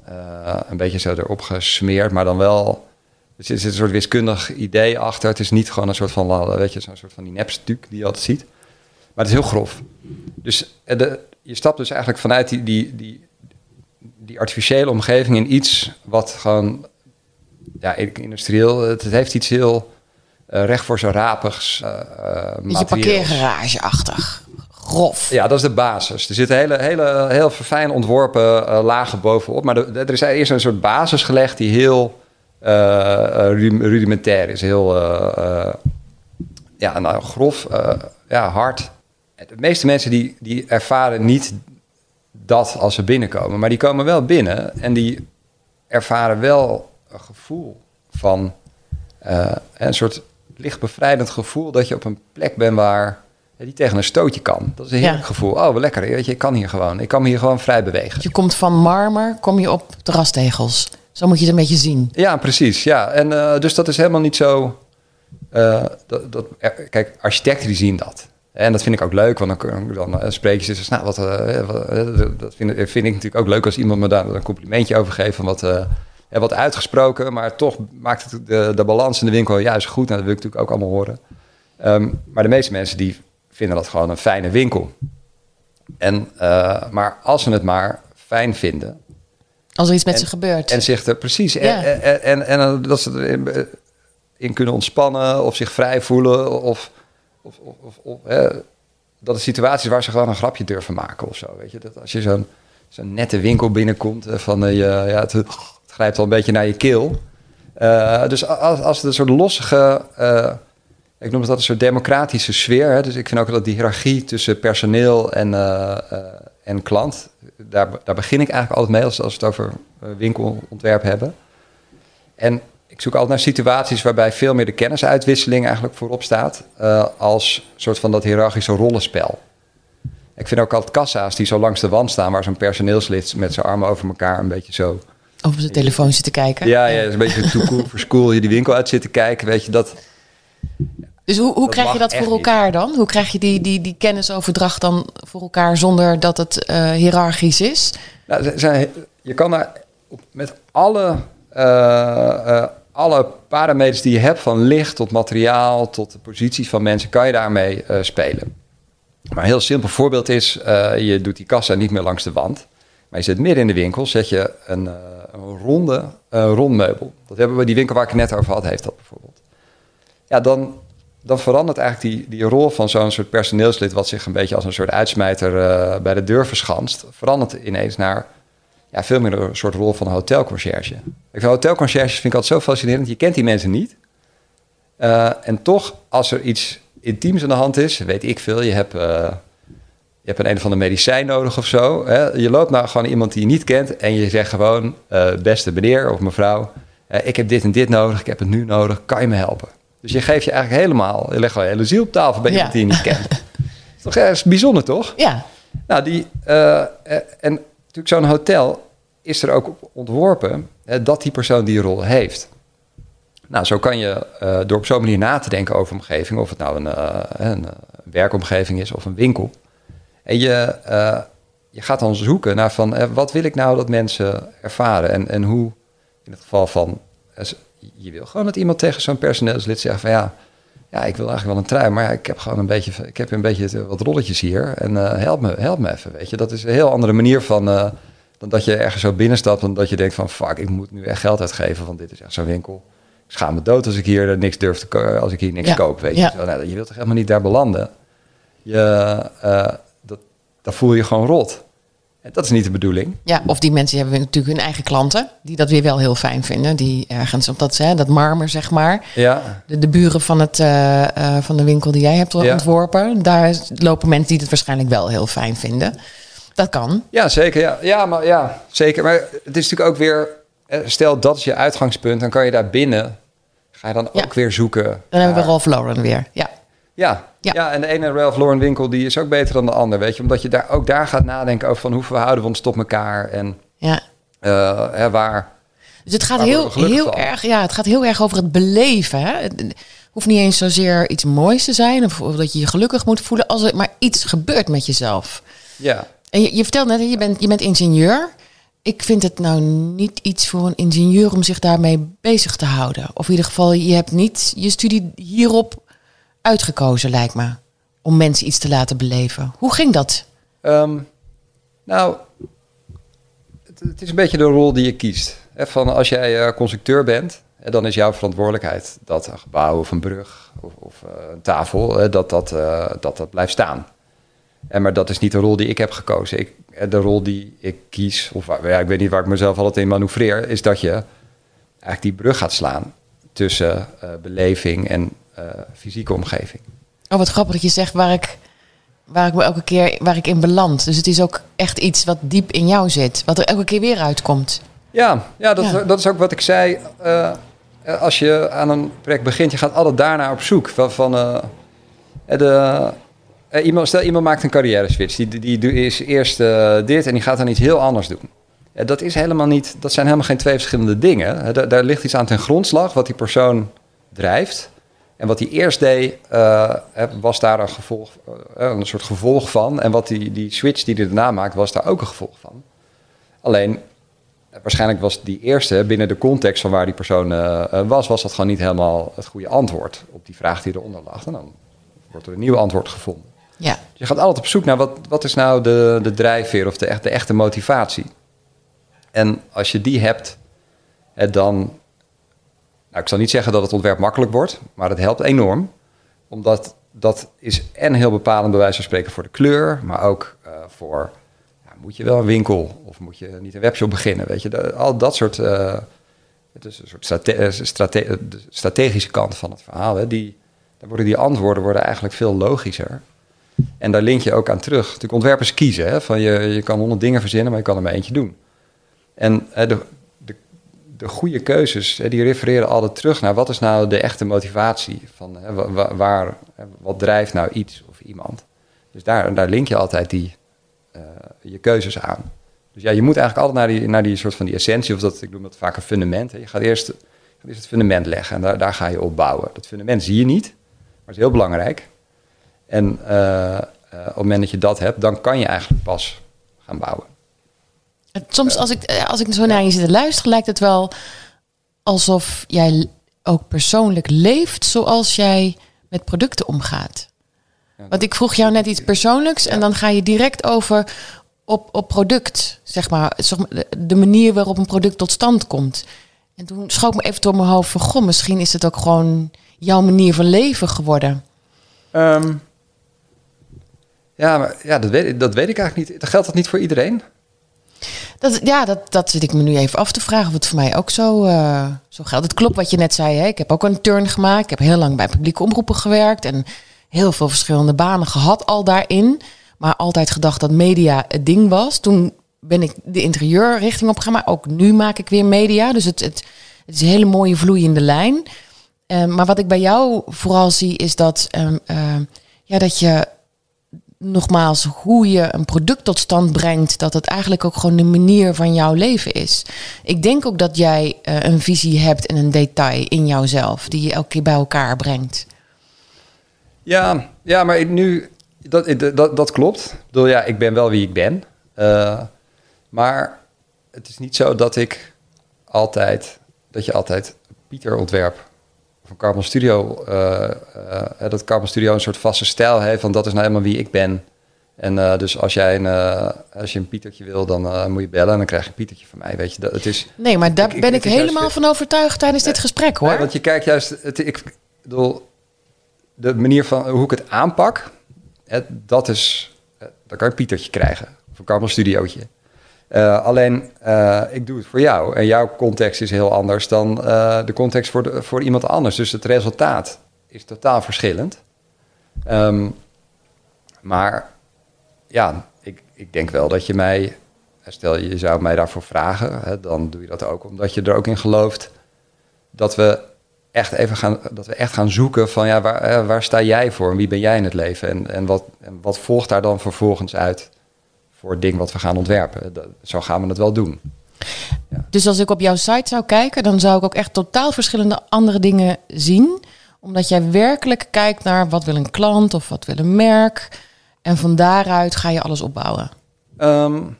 een beetje zo erop gesmeerd, maar dan wel er zit een soort wiskundig idee achter. Het is niet gewoon een soort van, weet je, zo'n soort van die nepstuk die je altijd ziet. Maar het is heel grof. Dus eh, de, je stapt dus eigenlijk vanuit die, die, die, die artificiële omgeving in iets wat gewoon, ja, industrieel, het, heeft iets heel uh, recht voor zijn rapigs. Uh, je parkeergarage-achtig. Grof. Ja, dat is de basis. Er zitten hele, hele, heel fijn ontworpen lagen bovenop. Maar er is eerst een soort basis gelegd die heel uh, rudimentair is. Heel ja, nou, grof, ja, hard. De meeste mensen die, die ervaren niet dat als ze binnenkomen. Maar die komen wel binnen en die ervaren wel een gevoel van een soort licht bevrijdend gevoel dat je op een plek bent waar die tegen een stootje kan. Dat is een heerlijk gevoel. Oh, lekker. Weet je, ik kan hier gewoon. Ik kan me hier gewoon vrij bewegen. Je komt van marmer, kom je op terrastegels. Zo moet je het een beetje zien. Ja, precies. Ja, en uh, dus dat is helemaal niet zo. Uh, dat, dat, kijk, architecten die zien dat. En dat vind ik ook leuk, want dan, dan uh, spreek je nou, wat, wat dat vind, vind, ik natuurlijk ook leuk als iemand me daar een complimentje over geeft van wat, wat uitgesproken, maar toch maakt het de, de balans in de winkel juist goed. Nou, dat wil ik natuurlijk ook allemaal horen. Um, maar de meeste mensen die vinden dat gewoon een fijne winkel. En, maar als ze het maar fijn vinden, Als er iets met ze gebeurt. En zich er precies. En, en, en, en, dat ze erin in kunnen ontspannen of zich vrij voelen. Of, of, of, of dat er situaties waar ze gewoon een grapje durven maken of zo. Weet je, dat als je zo'n zo'n nette winkel binnenkomt, van uh, ja, het, het, grijpt wel een beetje naar je keel. Uh, dus als, als het een soort lossige, uh, ik noem het dat een soort democratische sfeer. Hè? Dus ik vind ook dat die hiërarchie tussen personeel en, en klant, daar, daar begin ik eigenlijk altijd mee als, als we het over winkelontwerp hebben. En ik zoek altijd naar situaties waarbij veel meer de kennisuitwisseling eigenlijk voorop staat, uh, als soort van dat hiërarchische rollenspel. Ik vind ook altijd kassa's die zo langs de wand staan, waar zo'n personeelslid met zijn armen over elkaar een beetje zo. Over de telefoon zit te kijken. Ja, ja, is een beetje too voor school, je die winkel uit zit te kijken, weet je dat. Dus hoe, hoe krijg je dat voor elkaar dan? Hoe krijg je die, die, die kennisoverdracht dan voor elkaar zonder dat het uh, hiërarchisch is? Nou, je kan daar met alle uh, alle parameters die je hebt, van licht tot materiaal tot de posities van mensen, kan je daarmee spelen. Maar een heel simpel voorbeeld is, je doet die kassa niet meer langs de wand, maar je zit midden in de winkel, zet je een, een ronde rondmeubel. Dat hebben we, die winkel waar ik het net over had, heeft dat bijvoorbeeld. Ja, dan, dan verandert eigenlijk die, die rol van zo'n soort personeelslid, wat zich een beetje als een soort uitsmijter bij de deur verschanst, verandert ineens naar ja, veel meer een soort rol van een hotelconcierge. Ik vind hotelconcierges vind ik altijd zo fascinerend. Je kent die mensen niet. Uh, en toch, als er iets intiems aan de hand is, weet ik veel, je hebt, uh, je hebt een een of ander medicijn nodig of zo. Hè? Je loopt naar gewoon iemand die je niet kent en je zegt gewoon, beste meneer of mevrouw, ik heb dit en dit nodig, ik heb het nu nodig, kan je me helpen? Dus je geeft je eigenlijk helemaal, je legt gewoon je hele ziel op tafel bij iemand die je niet kent. Dat is toch bijzonder, toch? Ja. Nou, die, en natuurlijk zo'n hotel is er ook op ontworpen hè, dat die persoon die rol heeft. Nou, zo kan je uh, door op zo'n manier na te denken over omgeving, of het nou een, uh, een werkomgeving is of een winkel. En je, je gaat dan zoeken naar van wat wil ik nou dat mensen ervaren en, en hoe, in het geval van, je wil gewoon dat iemand tegen zo'n personeelslid zegt van ja, ja, ik wil eigenlijk wel een trui, maar ik heb gewoon een beetje, ik heb een beetje wat rolletjes hier en uh, help, me, help me even, weet je. Dat is een heel andere manier van, uh, dan dat je ergens zo binnenstapt en dat je denkt van, fuck, ik moet nu echt geld uitgeven, want dit is echt zo'n winkel. Ik schaam me dood als ik hier niks durf te als ik hier niks koop, weet je. Zo, nou, je wilt toch helemaal niet daar belanden. Je, uh, dat, dat voel je gewoon rot. Dat is niet de bedoeling. Ja, of die mensen hebben natuurlijk hun eigen klanten, die dat weer wel heel fijn vinden. Die ergens op dat, hè, dat marmer, zeg maar. Ja. De, de buren van, het, uh, uh, van de winkel die jij hebt ontworpen, daar lopen mensen die het waarschijnlijk wel heel fijn vinden. Dat kan. Ja, zeker. Ja, ja maar ja, zeker. Maar het is natuurlijk ook weer, stel dat is je uitgangspunt, dan kan je daar binnen, ga je dan ook weer zoeken. Dan hebben we Ralph Lauren weer. Ja. Ja, ja. ja, en de ene Ralph Lauren winkel die is ook beter dan de ander, weet je. Omdat je daar ook daar gaat nadenken over van hoe verhouden we ons tot elkaar en ja. Uh, hè, waar... Dus het gaat heel, heel erg, ja, het gaat heel erg over het beleven. Hè? Het hoeft niet eens zozeer iets moois te zijn of, of dat je je gelukkig moet voelen, als er maar iets gebeurt met jezelf. Ja. En je, je vertelt net, je bent, je bent ingenieur. Ik vind het nou niet iets voor een ingenieur om zich daarmee bezig te houden. Of in ieder geval, je hebt niet je studie hierop uitgekozen, lijkt me. Om mensen iets te laten beleven. Hoe ging dat? Um, nou, het, is een beetje de rol die je kiest. van als jij uh, constructeur bent, dan is jouw verantwoordelijkheid dat een gebouw of een brug of, of uh, een tafel, dat, dat, uh, dat dat blijft staan. En maar dat is niet de rol die ik heb gekozen. Ik, de rol die ik kies, of ja, ik weet niet waar ik mezelf altijd in manoeuvreer, is dat je eigenlijk die brug gaat slaan tussen beleving en fysieke omgeving. Oh, wat grappig dat je zegt waar ik, waar ik me elke keer waar ik in beland. Dus het is ook echt iets wat diep in jou zit, wat er elke keer weer uitkomt. Ja, ja, dat, ja. dat is ook wat ik zei. Uh, als je aan een project begint, je gaat altijd daarna op zoek. Van, van uh, de, iemand, stel iemand maakt een carrière switch. Die, die, die is eerst dit en die gaat dan iets heel anders doen. Dat, is helemaal niet, dat zijn helemaal geen twee verschillende dingen. Daar, daar ligt iets aan ten grondslag wat die persoon drijft. En wat hij eerst deed, uh, was daar een, gevolg, uh, een soort gevolg van. En wat die, die switch die hij daarna maakt, was daar ook een gevolg van. Alleen, waarschijnlijk was die eerste, binnen de context van waar die persoon uh, was, was dat gewoon niet helemaal het goede antwoord op die vraag die eronder lag. En dan wordt er een nieuw antwoord gevonden. Ja. Dus je gaat altijd op zoek naar wat, wat is nou de, de drijfveer of de, de echte motivatie. En als je die hebt, dan... Nou, ik zal niet zeggen dat het ontwerp makkelijk wordt, maar het helpt enorm. Omdat dat is en heel bepalend bij wijze van spreken voor de kleur, maar ook uh, voor... Ja, moet je wel een winkel of moet je niet een webshop beginnen? Weet je, al dat soort... Uh, het is een soort strate strategische kant van het verhaal. Hè, die, dan worden die antwoorden worden eigenlijk veel logischer. En daar link je ook aan terug. Natuurlijk ontwerpers kiezen. Hè, van je, je kan honderd dingen verzinnen, maar je kan er maar eentje doen. En de, de, de, goede keuzes, die refereren altijd terug naar wat is nou de echte motivatie? Van, waar, wat drijft nou iets of iemand? Dus daar, daar link je altijd die, uh, je keuzes aan. Dus ja, je moet eigenlijk altijd naar die, naar die soort van die essentie, of dat, ik noem dat vaak een fundament. Hè. Je gaat eerst, het fundament leggen en daar, daar ga je op bouwen. Dat fundament zie je niet, maar het is heel belangrijk. En uh, uh, op het moment dat je dat hebt, dan kan je eigenlijk pas gaan bouwen. Soms als ik, als ik zo naar je zit te luisteren, lijkt het wel alsof jij ook persoonlijk leeft zoals jij met producten omgaat. Want ik vroeg jou net iets persoonlijks en dan ga je direct over op, op product, zeg maar, de manier waarop een product tot stand komt. En toen schoot me even door mijn hoofd van, goh, misschien is het ook gewoon jouw manier van leven geworden. Um, ja, maar ja, dat, weet, dat weet ik eigenlijk niet. Geldt dat niet voor iedereen? Ja, dat, dat zit ik me nu even af te vragen of het voor mij ook zo, uh, zo geldt. Het klopt wat je net zei. Hè? Ik heb ook een turn gemaakt. Ik heb heel lang bij publieke omroepen gewerkt en heel veel verschillende banen gehad al daarin. Maar altijd gedacht dat media het ding was. Toen ben ik de interieurrichting opgegaan, maar ook nu maak ik weer media. Dus het, het, het is een hele mooie vloeiende lijn. Uh, maar wat ik bij jou vooral zie is dat, um, uh, ja, dat je nogmaals, hoe je een product tot stand brengt, dat het eigenlijk ook gewoon de manier van jouw leven is. Ik denk ook dat jij uh, een visie hebt en een detail in jouzelf, die je elke keer bij elkaar brengt. Ja, ja maar nu, dat, dat, dat klopt. Ik bedoel, ja, ik ben wel wie ik ben. Uh, maar het is niet zo dat ik altijd, dat je altijd Pieter ontwerp van Carbon Studio, uh, uh, dat Carbon Studio een soort vaste stijl heeft, van dat is nou helemaal wie ik ben. En dus als jij een, als je een Pietertje wil, dan moet je bellen en dan krijg je een Pietertje van mij. Weet je, dat, het is. Nee, maar daar ben ik, helemaal van overtuigd tijdens dit gesprek hoor. Want je kijkt juist, het, ik bedoel, de manier van hoe ik het aanpak, het, dat is, dan kan je een Pietertje krijgen. Of een Carbon Studiootje. Uh, alleen, uh, ik doe het voor jou. En jouw context is heel anders dan uh, de context voor, voor iemand anders. Dus het resultaat is totaal verschillend. Um, maar ja, ik, ik denk wel dat je mij... Stel, je zou mij daarvoor vragen, hè, dan doe je dat ook omdat je er ook in gelooft dat we echt even gaan, dat we echt gaan zoeken van ja, waar, waar sta jij voor en wie ben jij in het leven en, en, wat, en wat volgt daar dan vervolgens uit? Voor het ding wat we gaan ontwerpen. Dat, zo gaan we het wel doen. Ja. Dus als ik op jouw site zou kijken, dan zou ik ook echt totaal verschillende andere dingen zien. Omdat jij werkelijk kijkt naar wat wil een klant of wat wil een merk. En van daaruit ga je alles opbouwen. Um,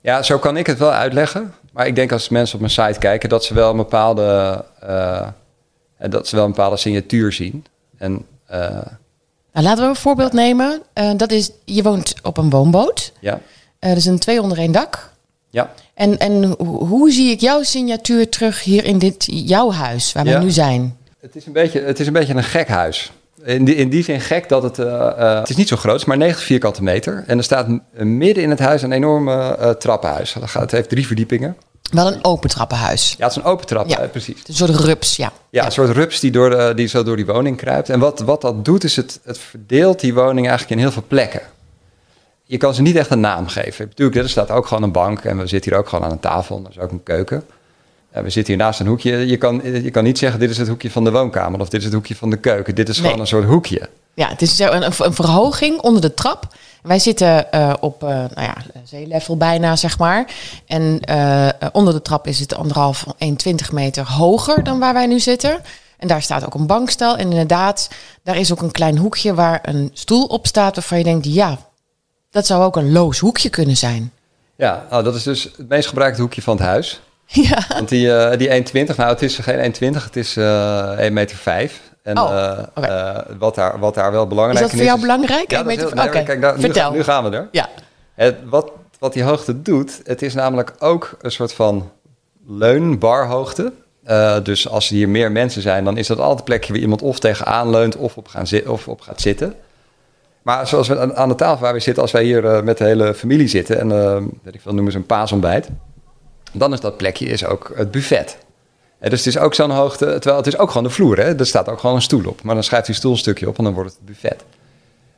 ja, zo kan ik het wel uitleggen. Maar ik denk als mensen op mijn site kijken, dat ze wel een bepaalde, uh, dat ze wel een bepaalde signatuur zien. En uh, nou, laten we een voorbeeld nemen. Uh, dat is, je woont op een woonboot. Ja. Uh, er is een twee onder één dak. Ja. En, en hoe zie ik jouw signatuur terug hier in dit jouw huis, waar ja. we nu zijn? Het is een beetje, het is een, beetje een gek huis. In die, in die zin gek dat het... Uh, het is niet zo groot, het is maar 90 vierkante meter. En er staat midden in het huis een enorme trappenhuis. Het heeft drie verdiepingen. Wel een open trappenhuis. Ja, het is een open trap, ja. precies. Een soort rups, ja. Ja, een soort rups die, door de, die zo door die woning kruipt. En wat, wat dat doet, is het, het verdeelt die woning eigenlijk in heel veel plekken. Je kan ze niet echt een naam geven. Natuurlijk, er staat ook gewoon een bank en we zitten hier ook gewoon aan een tafel. Er is ook een keuken. En we zitten hier naast een hoekje. Je kan, je kan niet zeggen, dit is het hoekje van de woonkamer of dit is het hoekje van de keuken. Dit is nee. gewoon een soort hoekje. Ja, het is een, een verhoging onder de trap. Wij zitten uh, op uh, nou ja, zeelevel bijna, zeg maar. En uh, onder de trap is het anderhalf, 1,20 meter hoger dan waar wij nu zitten. En daar staat ook een bankstel. En inderdaad, daar is ook een klein hoekje waar een stoel op staat... waarvan je denkt, ja, dat zou ook een loos hoekje kunnen zijn. Ja, nou, dat is dus het meest gebruikte hoekje van het huis. Ja. Want die, die 1,20, nou het is geen 1,20, het is uh, 1,5 meter. Vijf. En oh, okay. uh, wat, daar, wat daar wel belangrijk is. Is dat voor jou belangrijk? Ja, dat okay. kijk, nou, nu, nu, gaan we er. Ja. Het, wat, wat die hoogte doet, het is namelijk ook een soort van leunbarhoogte. Uh, dus als hier meer mensen zijn, dan is dat altijd een plekje waar iemand of tegenaan leunt of op, gaan of op gaat zitten. Maar zoals we aan de tafel waar we zitten, als wij hier uh, met de hele familie zitten en uh, weet ik veel, noemen ze een paasontbijt, dan is dat plekje is ook het buffet. Dus het is ook zo'n hoogte, terwijl het is ook gewoon de vloer, hè? er staat ook gewoon een stoel op. Maar dan schrijft die stoel een stukje op en dan wordt het het buffet.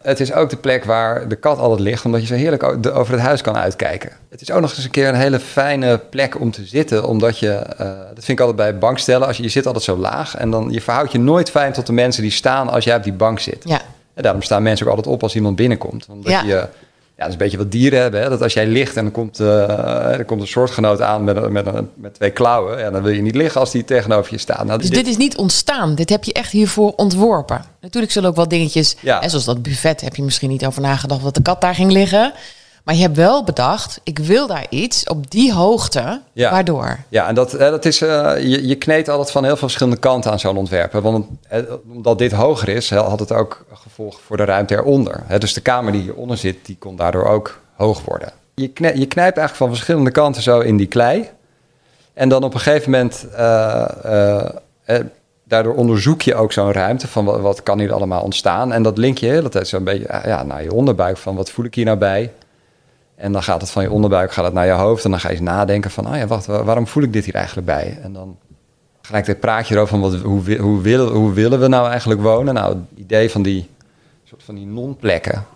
Het is ook de plek waar de kat altijd ligt, omdat je zo heerlijk over het huis kan uitkijken. Het is ook nog eens een keer een hele fijne plek om te zitten, omdat je, uh, dat vind ik altijd bij bankstellen, als je, je zit altijd zo laag en dan je verhoudt je nooit fijn tot de mensen die staan als jij op die bank zit. Ja. En daarom staan mensen ook altijd op als iemand binnenkomt. Omdat ja. je, ja, dat is een beetje wat dieren hebben. Hè? Dat als jij ligt en dan komt, uh, er komt een soortgenoot aan met, met, met twee klauwen. Ja, dan wil je niet liggen als die tegenover je staat. Nou, dus dit, is niet ontstaan. Dit heb je echt hiervoor ontworpen. Natuurlijk zullen ook wel dingetjes, ja. hè, zoals dat buffet, heb je misschien niet over nagedacht dat de kat daar ging liggen. Maar je hebt wel bedacht, ik wil daar iets op die hoogte, ja. waardoor. Ja, en dat, dat is, uh, je, je kneedt altijd van heel veel verschillende kanten aan zo'n ontwerp. Want omdat dit hoger is, had het ook gevolg voor de ruimte eronder. Dus de kamer die hieronder zit, die kon daardoor ook hoog worden. Je, knijpt, je knijpt eigenlijk van verschillende kanten zo in die klei. En dan op een gegeven moment, uh, uh, daardoor onderzoek je ook zo'n ruimte van wat, wat, kan hier allemaal ontstaan. En dat link je de hele tijd zo'n beetje ja, naar je onderbuik van wat voel ik hier nou bij. En dan gaat het van je onderbuik gaat het naar je hoofd. En dan ga je eens nadenken van, oh ja, wacht, waarom voel ik dit hier eigenlijk bij? En dan gelijk praat je erover van, wat, hoe, hoe, willen, hoe willen we nou eigenlijk wonen? Nou, het idee van die soort van die non-plekken,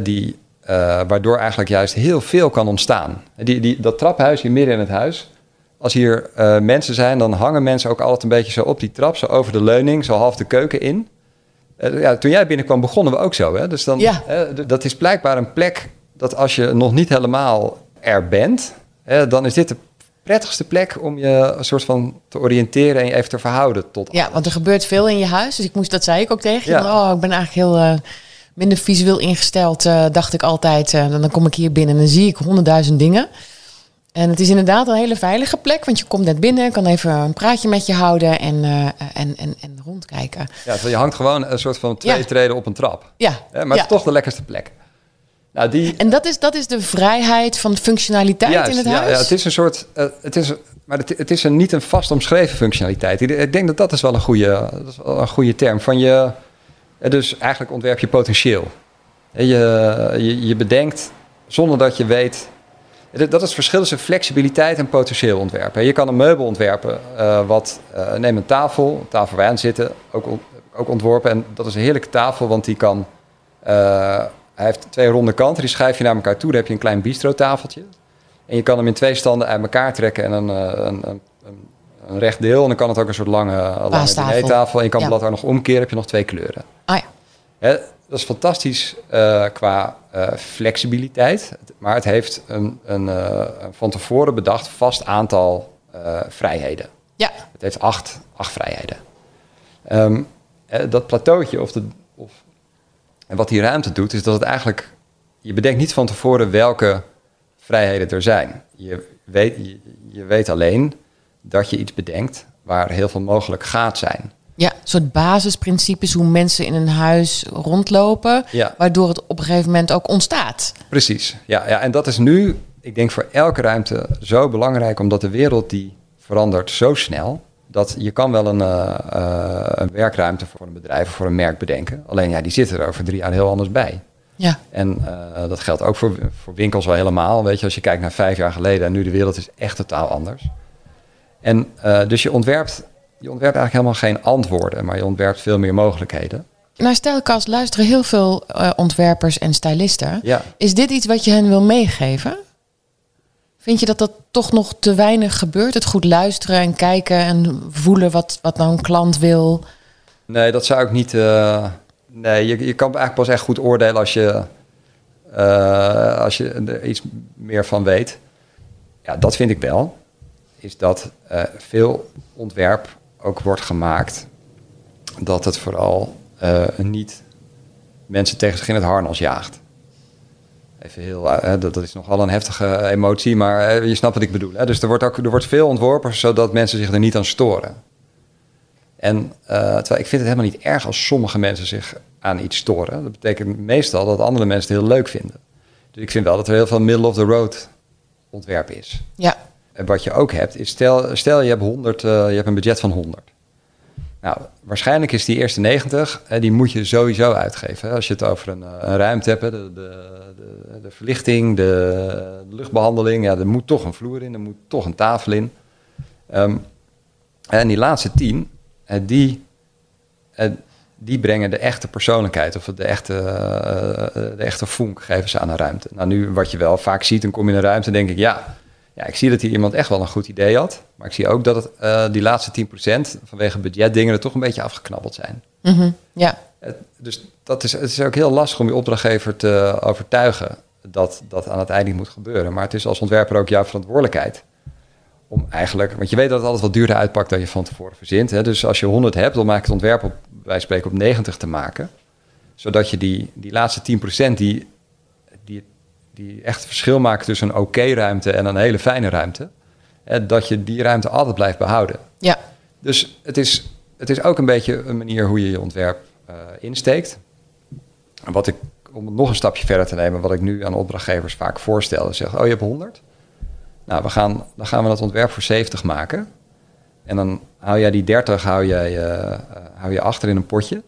die, uh, waardoor eigenlijk juist heel veel kan ontstaan. Die, die, dat traphuis hier midden in het huis, als hier uh, mensen zijn, dan hangen mensen ook altijd een beetje zo op die trap, zo over de leuning, zo half de keuken in. Uh, ja, toen jij binnenkwam begonnen we ook zo. Hè? Dus dan, ja. dat is blijkbaar een plek dat als je nog niet helemaal er bent, hè, dan is dit de prettigste plek om je een soort van te oriënteren en je even te verhouden tot. Ja, want er gebeurt veel in je huis. Dus ik moest, dat zei ik ook tegen je. Ja. Oh, ik ben eigenlijk heel uh, minder visueel ingesteld, uh, dacht ik altijd. Uh, dan kom ik hier binnen en dan zie ik honderdduizend dingen. En het is inderdaad een hele veilige plek, want je komt net binnen, kan even een praatje met je houden en, en, en, en rondkijken. Ja, je hangt gewoon een soort van twee treden op een trap. Ja. maar het is toch de lekkerste plek. Nou, die... En dat is, dat is de vrijheid van functionaliteit in het huis? Ja, het is een soort. Uh, het is, maar het, het is een, niet een vast omschreven functionaliteit. Ik denk dat dat is wel een goede, dat is wel een goede term. Van je, dus eigenlijk ontwerp je potentieel. Je, je, je bedenkt zonder dat je weet. Dat is het verschil tussen flexibiliteit en potentieel ontwerpen. Je kan een meubel ontwerpen, uh, wat, uh, neem een tafel, een tafel waar aan zitten, ook, ook ontworpen. En dat is een heerlijke tafel, want die kan hij heeft twee ronde kanten, die schrijf je naar elkaar toe. Dan heb je een klein bistro-tafeltje. En je kan hem in twee standen uit elkaar trekken en een, eh, een, een, een recht deel. En dan kan het ook een soort lange, lange tafel. En je kan het blad ook nog omkeren, heb je nog twee kleuren. Ah ja. Dat is fantastisch uh, qua uh, flexibiliteit. Maar het heeft een, een uh, van tevoren bedacht vast aantal vrijheden. Ja. Het heeft acht, acht vrijheden. Um, dat plateautje of de, en wat die ruimte doet, is dat het eigenlijk. Je bedenkt niet van tevoren welke vrijheden er zijn. Je weet, je, weet alleen dat je iets bedenkt waar heel veel mogelijk gaat zijn. Ja, een soort basisprincipes hoe mensen in een huis rondlopen, ja. waardoor het op een gegeven moment ook ontstaat. Precies, ja, ja, en dat is nu, ik denk voor elke ruimte zo belangrijk, omdat de wereld die verandert zo snel dat je kan wel een, uh, uh, een werkruimte voor een bedrijf of voor een merk bedenken. Alleen ja, die zitten er over drie jaar heel anders bij. Ja. En uh, dat geldt ook voor, voor winkels wel helemaal. Weet je, als je kijkt naar vijf jaar geleden en nu de wereld is echt totaal anders. En dus je ontwerpt, je ontwerpt eigenlijk helemaal geen antwoorden, maar je ontwerpt veel meer mogelijkheden. Naar Stijlkast luisteren heel veel ontwerpers en stylisten. Ja. Is dit iets wat je hen wil meegeven? Vind je dat dat toch nog te weinig gebeurt? Het goed luisteren en kijken en voelen wat, wat nou een klant wil? Nee, dat zou ik niet. Uh, nee, je, je kan eigenlijk pas echt goed oordelen als je, uh, als je er iets meer van weet. Ja, dat vind ik wel. Is dat uh, veel ontwerp ook wordt gemaakt dat het vooral niet mensen tegen zich in het harnas jaagt. Even heel, uh, dat, dat, is nogal een heftige emotie, maar uh, je snapt wat ik bedoel. Hè? Dus er wordt, ook, er wordt veel ontworpen zodat mensen zich er niet aan storen. En uh, terwijl ik vind het helemaal niet erg als sommige mensen zich aan iets storen. Dat betekent meestal dat andere mensen het heel leuk vinden. Dus ik vind wel dat er heel veel middle of the road ontwerp is. Ja. En wat je ook hebt, is stel, stel je hebt 100, uh, je hebt een budget van 100. Nou, waarschijnlijk is die eerste 90, uh, die moet je sowieso uitgeven. Als je het over een, een ruimte hebt, de, de, de, de, verlichting, de, luchtbehandeling, ja, er moet toch een vloer in, er moet toch een tafel in. Um, en die laatste 10, die, die brengen de echte persoonlijkheid of de echte, de echte vonk geven ze aan een ruimte. Nou, nu wat je wel vaak ziet, dan kom je in een ruimte en denk ik, ja, ja, ik zie dat hier iemand echt wel een goed idee had. Maar ik zie ook dat het, uh, die laatste 10% vanwege budgetdingen er toch een beetje afgeknabbeld zijn. Mm -hmm, ja. Dus dat is, het is ook heel lastig om je opdrachtgever te overtuigen dat dat aan het eind niet moet gebeuren. Maar het is als ontwerper ook jouw verantwoordelijkheid. Om eigenlijk, want je weet dat het altijd wat duurder uitpakt dan je van tevoren verzint. Hè? Dus als je 100 hebt, dan maak je het ontwerp op, wij spreken op 90 te maken. Zodat je die, die laatste 10% die, die die echt verschil maken tussen een oké ruimte en een hele fijne ruimte. Hè, dat je die ruimte altijd blijft behouden. Ja. Dus het is, het is ook een beetje een manier hoe je je ontwerp uh, insteekt. En wat ik, om het nog een stapje verder te nemen, wat ik nu aan opdrachtgevers vaak voorstel, is zeggen, oh je hebt 100? Nou, we gaan, dan gaan we dat ontwerp voor 70 maken. En dan hou jij die 30 hou jij, uh, hou je achter in een potje.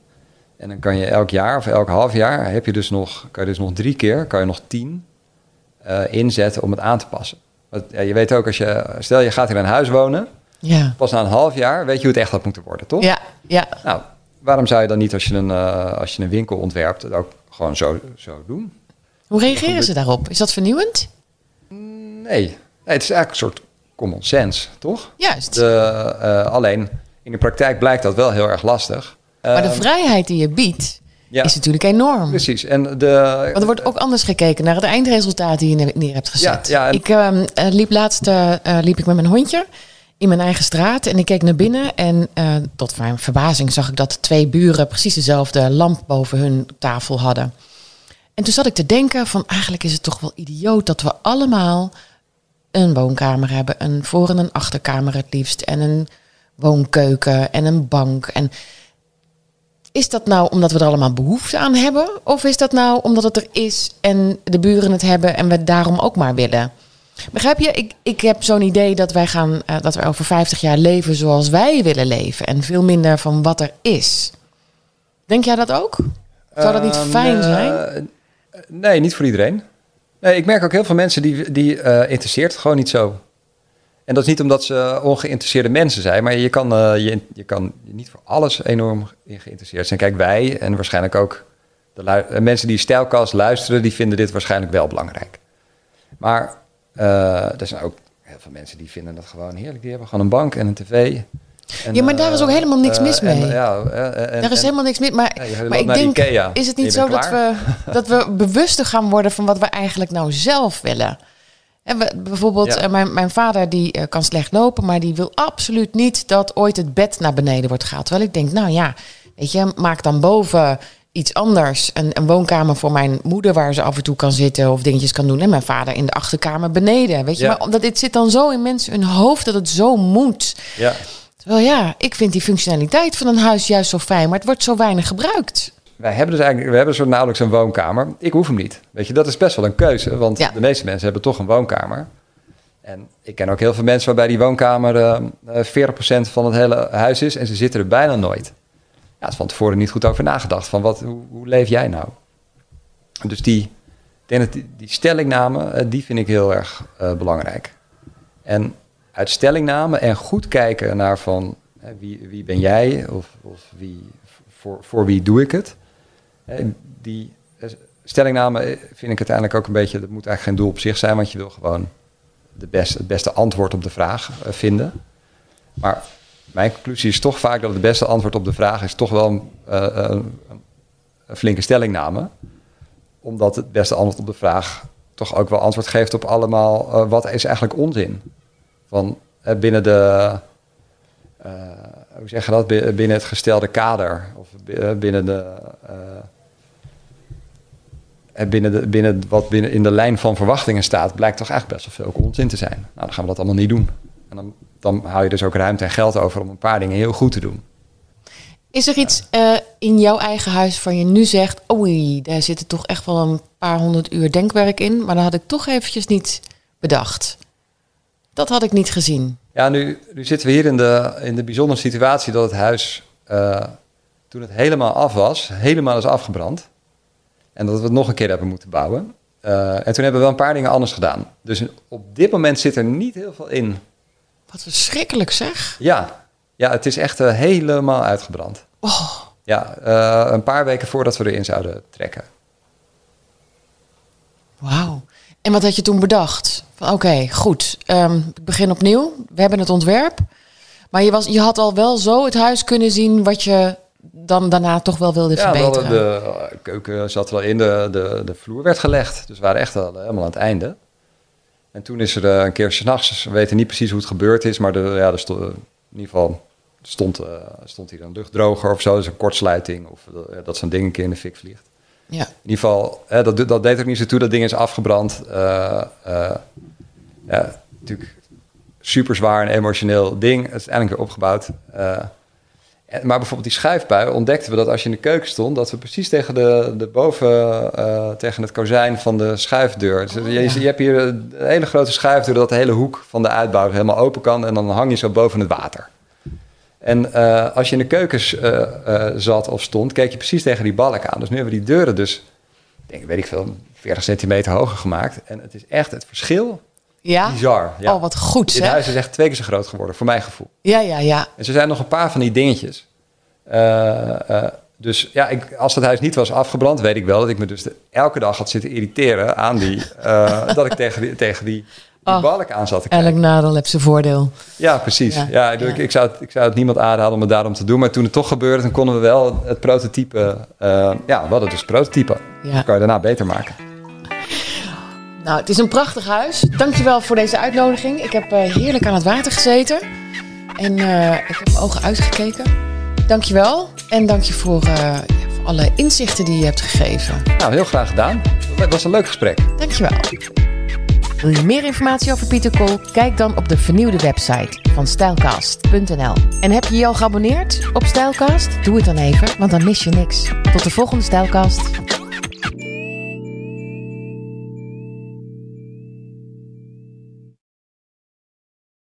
En dan kan je elk jaar of elk half jaar heb je dus nog, kan je dus nog drie keer, kan je nog tien uh, inzetten om het aan te passen. Want, ja, je weet ook, als je, stel je gaat in een huis wonen, ja. pas na een half jaar weet je hoe het echt had moeten worden, toch? Ja, ja. Nou, waarom zou je dan niet als je een, uh, als je een winkel ontwerpt, het ook gewoon zo, zo doen? Hoe reageren ze daarop? Is dat vernieuwend? Nee. nee het is eigenlijk een soort common sense, toch? Juist. De, uh, alleen in de praktijk blijkt dat wel heel erg lastig. Maar de vrijheid die je biedt, ja. is natuurlijk enorm. Precies. En de, Want er wordt ook anders gekeken naar het eindresultaat die je neer hebt gezet. Ja. Ik uh, liep laatst uh, liep ik met mijn hondje in mijn eigen straat en ik keek naar binnen en uh, tot mijn verbazing zag ik dat twee buren precies dezelfde lamp boven hun tafel hadden. En toen zat ik te denken van eigenlijk is het toch wel idioot dat we allemaal een woonkamer hebben, een voor- en een achterkamer het liefst en een woonkeuken en een bank en is dat nou omdat we er allemaal behoefte aan hebben? Of is dat nou omdat het er is en de buren het hebben en we het daarom ook maar willen? Begrijp je? Ik, ik heb zo'n idee dat wij gaan, uh, dat we over 50 jaar leven zoals wij willen leven. En veel minder van wat er is. Denk jij dat ook? Zou dat niet uh, fijn zijn? Nee, niet voor iedereen. Nee, ik merk ook heel veel mensen die, die uh, interesseert het gewoon niet zo. En dat is niet omdat ze ongeïnteresseerde mensen zijn, maar je kan, uh, je, je kan niet voor alles enorm in geïnteresseerd zijn. Kijk, wij en waarschijnlijk ook de mensen die Stijlkast luisteren, die vinden dit waarschijnlijk wel belangrijk. Maar uh, er zijn ook heel veel mensen die vinden dat gewoon heerlijk. Die hebben gewoon een bank en een tv. En, ja, maar daar is ook helemaal niks mis mee. En, ja, en, daar is helemaal niks mis. Maar, ja, maar ik denk, Ikea. is het niet zo dat we, dat we bewuster gaan worden van wat we eigenlijk nou zelf willen? En we, bijvoorbeeld, ja. uh, mijn, mijn vader die uh, kan slecht lopen, maar die wil absoluut niet dat ooit het bed naar beneden wordt gehaald. Terwijl ik denk, nou ja, weet je, maak dan boven iets anders. Een, een woonkamer voor mijn moeder waar ze af en toe kan zitten of dingetjes kan doen. En mijn vader in de achterkamer beneden. Weet je, ja. maar omdat dit zit dan zo in mensen hun hoofd dat het zo moet. Ja. Terwijl ja, ik vind die functionaliteit van een huis juist zo fijn, maar het wordt zo weinig gebruikt. Wij hebben dus eigenlijk, we hebben zo nauwelijks een woonkamer. Ik hoef hem niet. Weet je, dat is best wel een keuze, want ja. de meeste mensen hebben toch een woonkamer. En ik ken ook heel veel mensen waarbij die woonkamer uh, 40% van het hele huis is en ze zitten er bijna nooit. Ja, is van tevoren niet goed over nagedacht. Van wat, hoe, hoe leef jij nou? Dus die, denk die, die stellingname, die vind ik heel erg uh, belangrijk. En uit stellingname en goed kijken naar van wie, wie ben jij of, of wie, voor, voor wie doe ik het die stellingname vind ik uiteindelijk ook een beetje, dat moet eigenlijk geen doel op zich zijn, want je wil gewoon de het beste antwoord op de vraag uh, vinden. Maar mijn conclusie is toch vaak dat het beste antwoord op de vraag is toch wel een, flinke stellingname. Omdat het beste antwoord op de vraag toch ook wel antwoord geeft op allemaal wat is eigenlijk onzin. Van binnen de, hoe zeg je dat, binnen het gestelde kader of binnen de binnen, de, binnen wat binnen in de lijn van verwachtingen staat, blijkt toch eigenlijk best wel veel onzin te zijn. Nou, dan gaan we dat allemaal niet doen. En dan, dan hou je dus ook ruimte en geld over om een paar dingen heel goed te doen. Is er iets uh, in jouw eigen huis van je nu zegt... oei, daar zitten toch echt wel een paar honderd uur denkwerk in... maar dat had ik toch eventjes niet bedacht. Dat had ik niet gezien. Ja, nu, nu zitten we hier in de, in de bijzondere situatie dat het huis... Uh, toen het helemaal af was, helemaal is afgebrand. En dat we het nog een keer hebben moeten bouwen. Uh, en toen hebben we wel een paar dingen anders gedaan. Dus op dit moment zit er niet heel veel in. Wat verschrikkelijk zeg. Ja, ja het is echt uh, helemaal uitgebrand. Oh. Ja, uh, een paar weken voordat we erin zouden trekken. Wauw. En wat had je toen bedacht? Oké, okay, goed. Um, ik begin opnieuw. We hebben het ontwerp. Maar je, was, je had al wel zo het huis kunnen zien wat je dan daarna toch wel wilde ja, verbeteren. de keuken zat er al in, de, de, de vloer werd gelegd. Dus we waren echt al helemaal aan het einde. En toen is er uh, een keer s'nachts, we weten niet precies hoe het gebeurd is, maar de, ja, stond, in ieder geval stond, uh, stond hier een luchtdroger of zo, dus een kortsluiting of uh, dat zo'n ding een keer in de fik vliegt. Ja. In ieder geval, dat, dat deed er niet zo toe, dat ding is afgebrand. ja, natuurlijk super zwaar en emotioneel ding. Het is eindelijk weer opgebouwd. Maar bijvoorbeeld die schuifbui ontdekten we dat als je in de keuken stond, dat we precies tegen de, de boven, uh, tegen het kozijn van de schuifdeur. Dus je, je, hebt hier een hele grote schuifdeur dat de hele hoek van de uitbouw helemaal open kan en dan hang je zo boven het water. En uh, als je in de keukens uh, zat of stond, keek je precies tegen die balk aan. Dus nu hebben we die deuren dus, denk, weet ik veel, 40 centimeter hoger gemaakt. En het is echt het verschil ja? Bizar. Ja. Oh, wat goed Dit huis is echt twee keer zo groot geworden, voor mijn gevoel. Ja, ja, ja. En er zijn nog een paar van die dingetjes. Uh, uh, dus ja, ik, als dat huis niet was afgebrand, weet ik wel dat ik me dus de, elke dag had zitten irriteren aan die... Uh, dat ik tegen die, tegen die, die oh, balk aan zat te kijken. Elk nadeel heeft zijn voordeel. Ja, precies. Ja, ja, ik, ik, zou het, ik zou het niemand aanraden om het daarom te doen. Maar toen het toch gebeurde, dan konden we wel het prototype... ja, we hadden dus prototype. Ja. Dat kan je daarna beter maken. Nou, het is een prachtig huis. Dankjewel voor deze uitnodiging. Ik heb uh, heerlijk aan het water gezeten. En uh, ik heb mijn ogen uitgekeken. Dankjewel. En dank je voor, uh, voor alle inzichten die je hebt gegeven. Nou, heel graag gedaan. Het was een leuk gesprek. Dankjewel. Wil je meer informatie over Pieter Kool? Kijk dan op de vernieuwde website van stijlcast.nl. En heb je je al geabonneerd op Stijlcast? Doe het dan even, want dan mis je niks. Tot de volgende Stijlcast.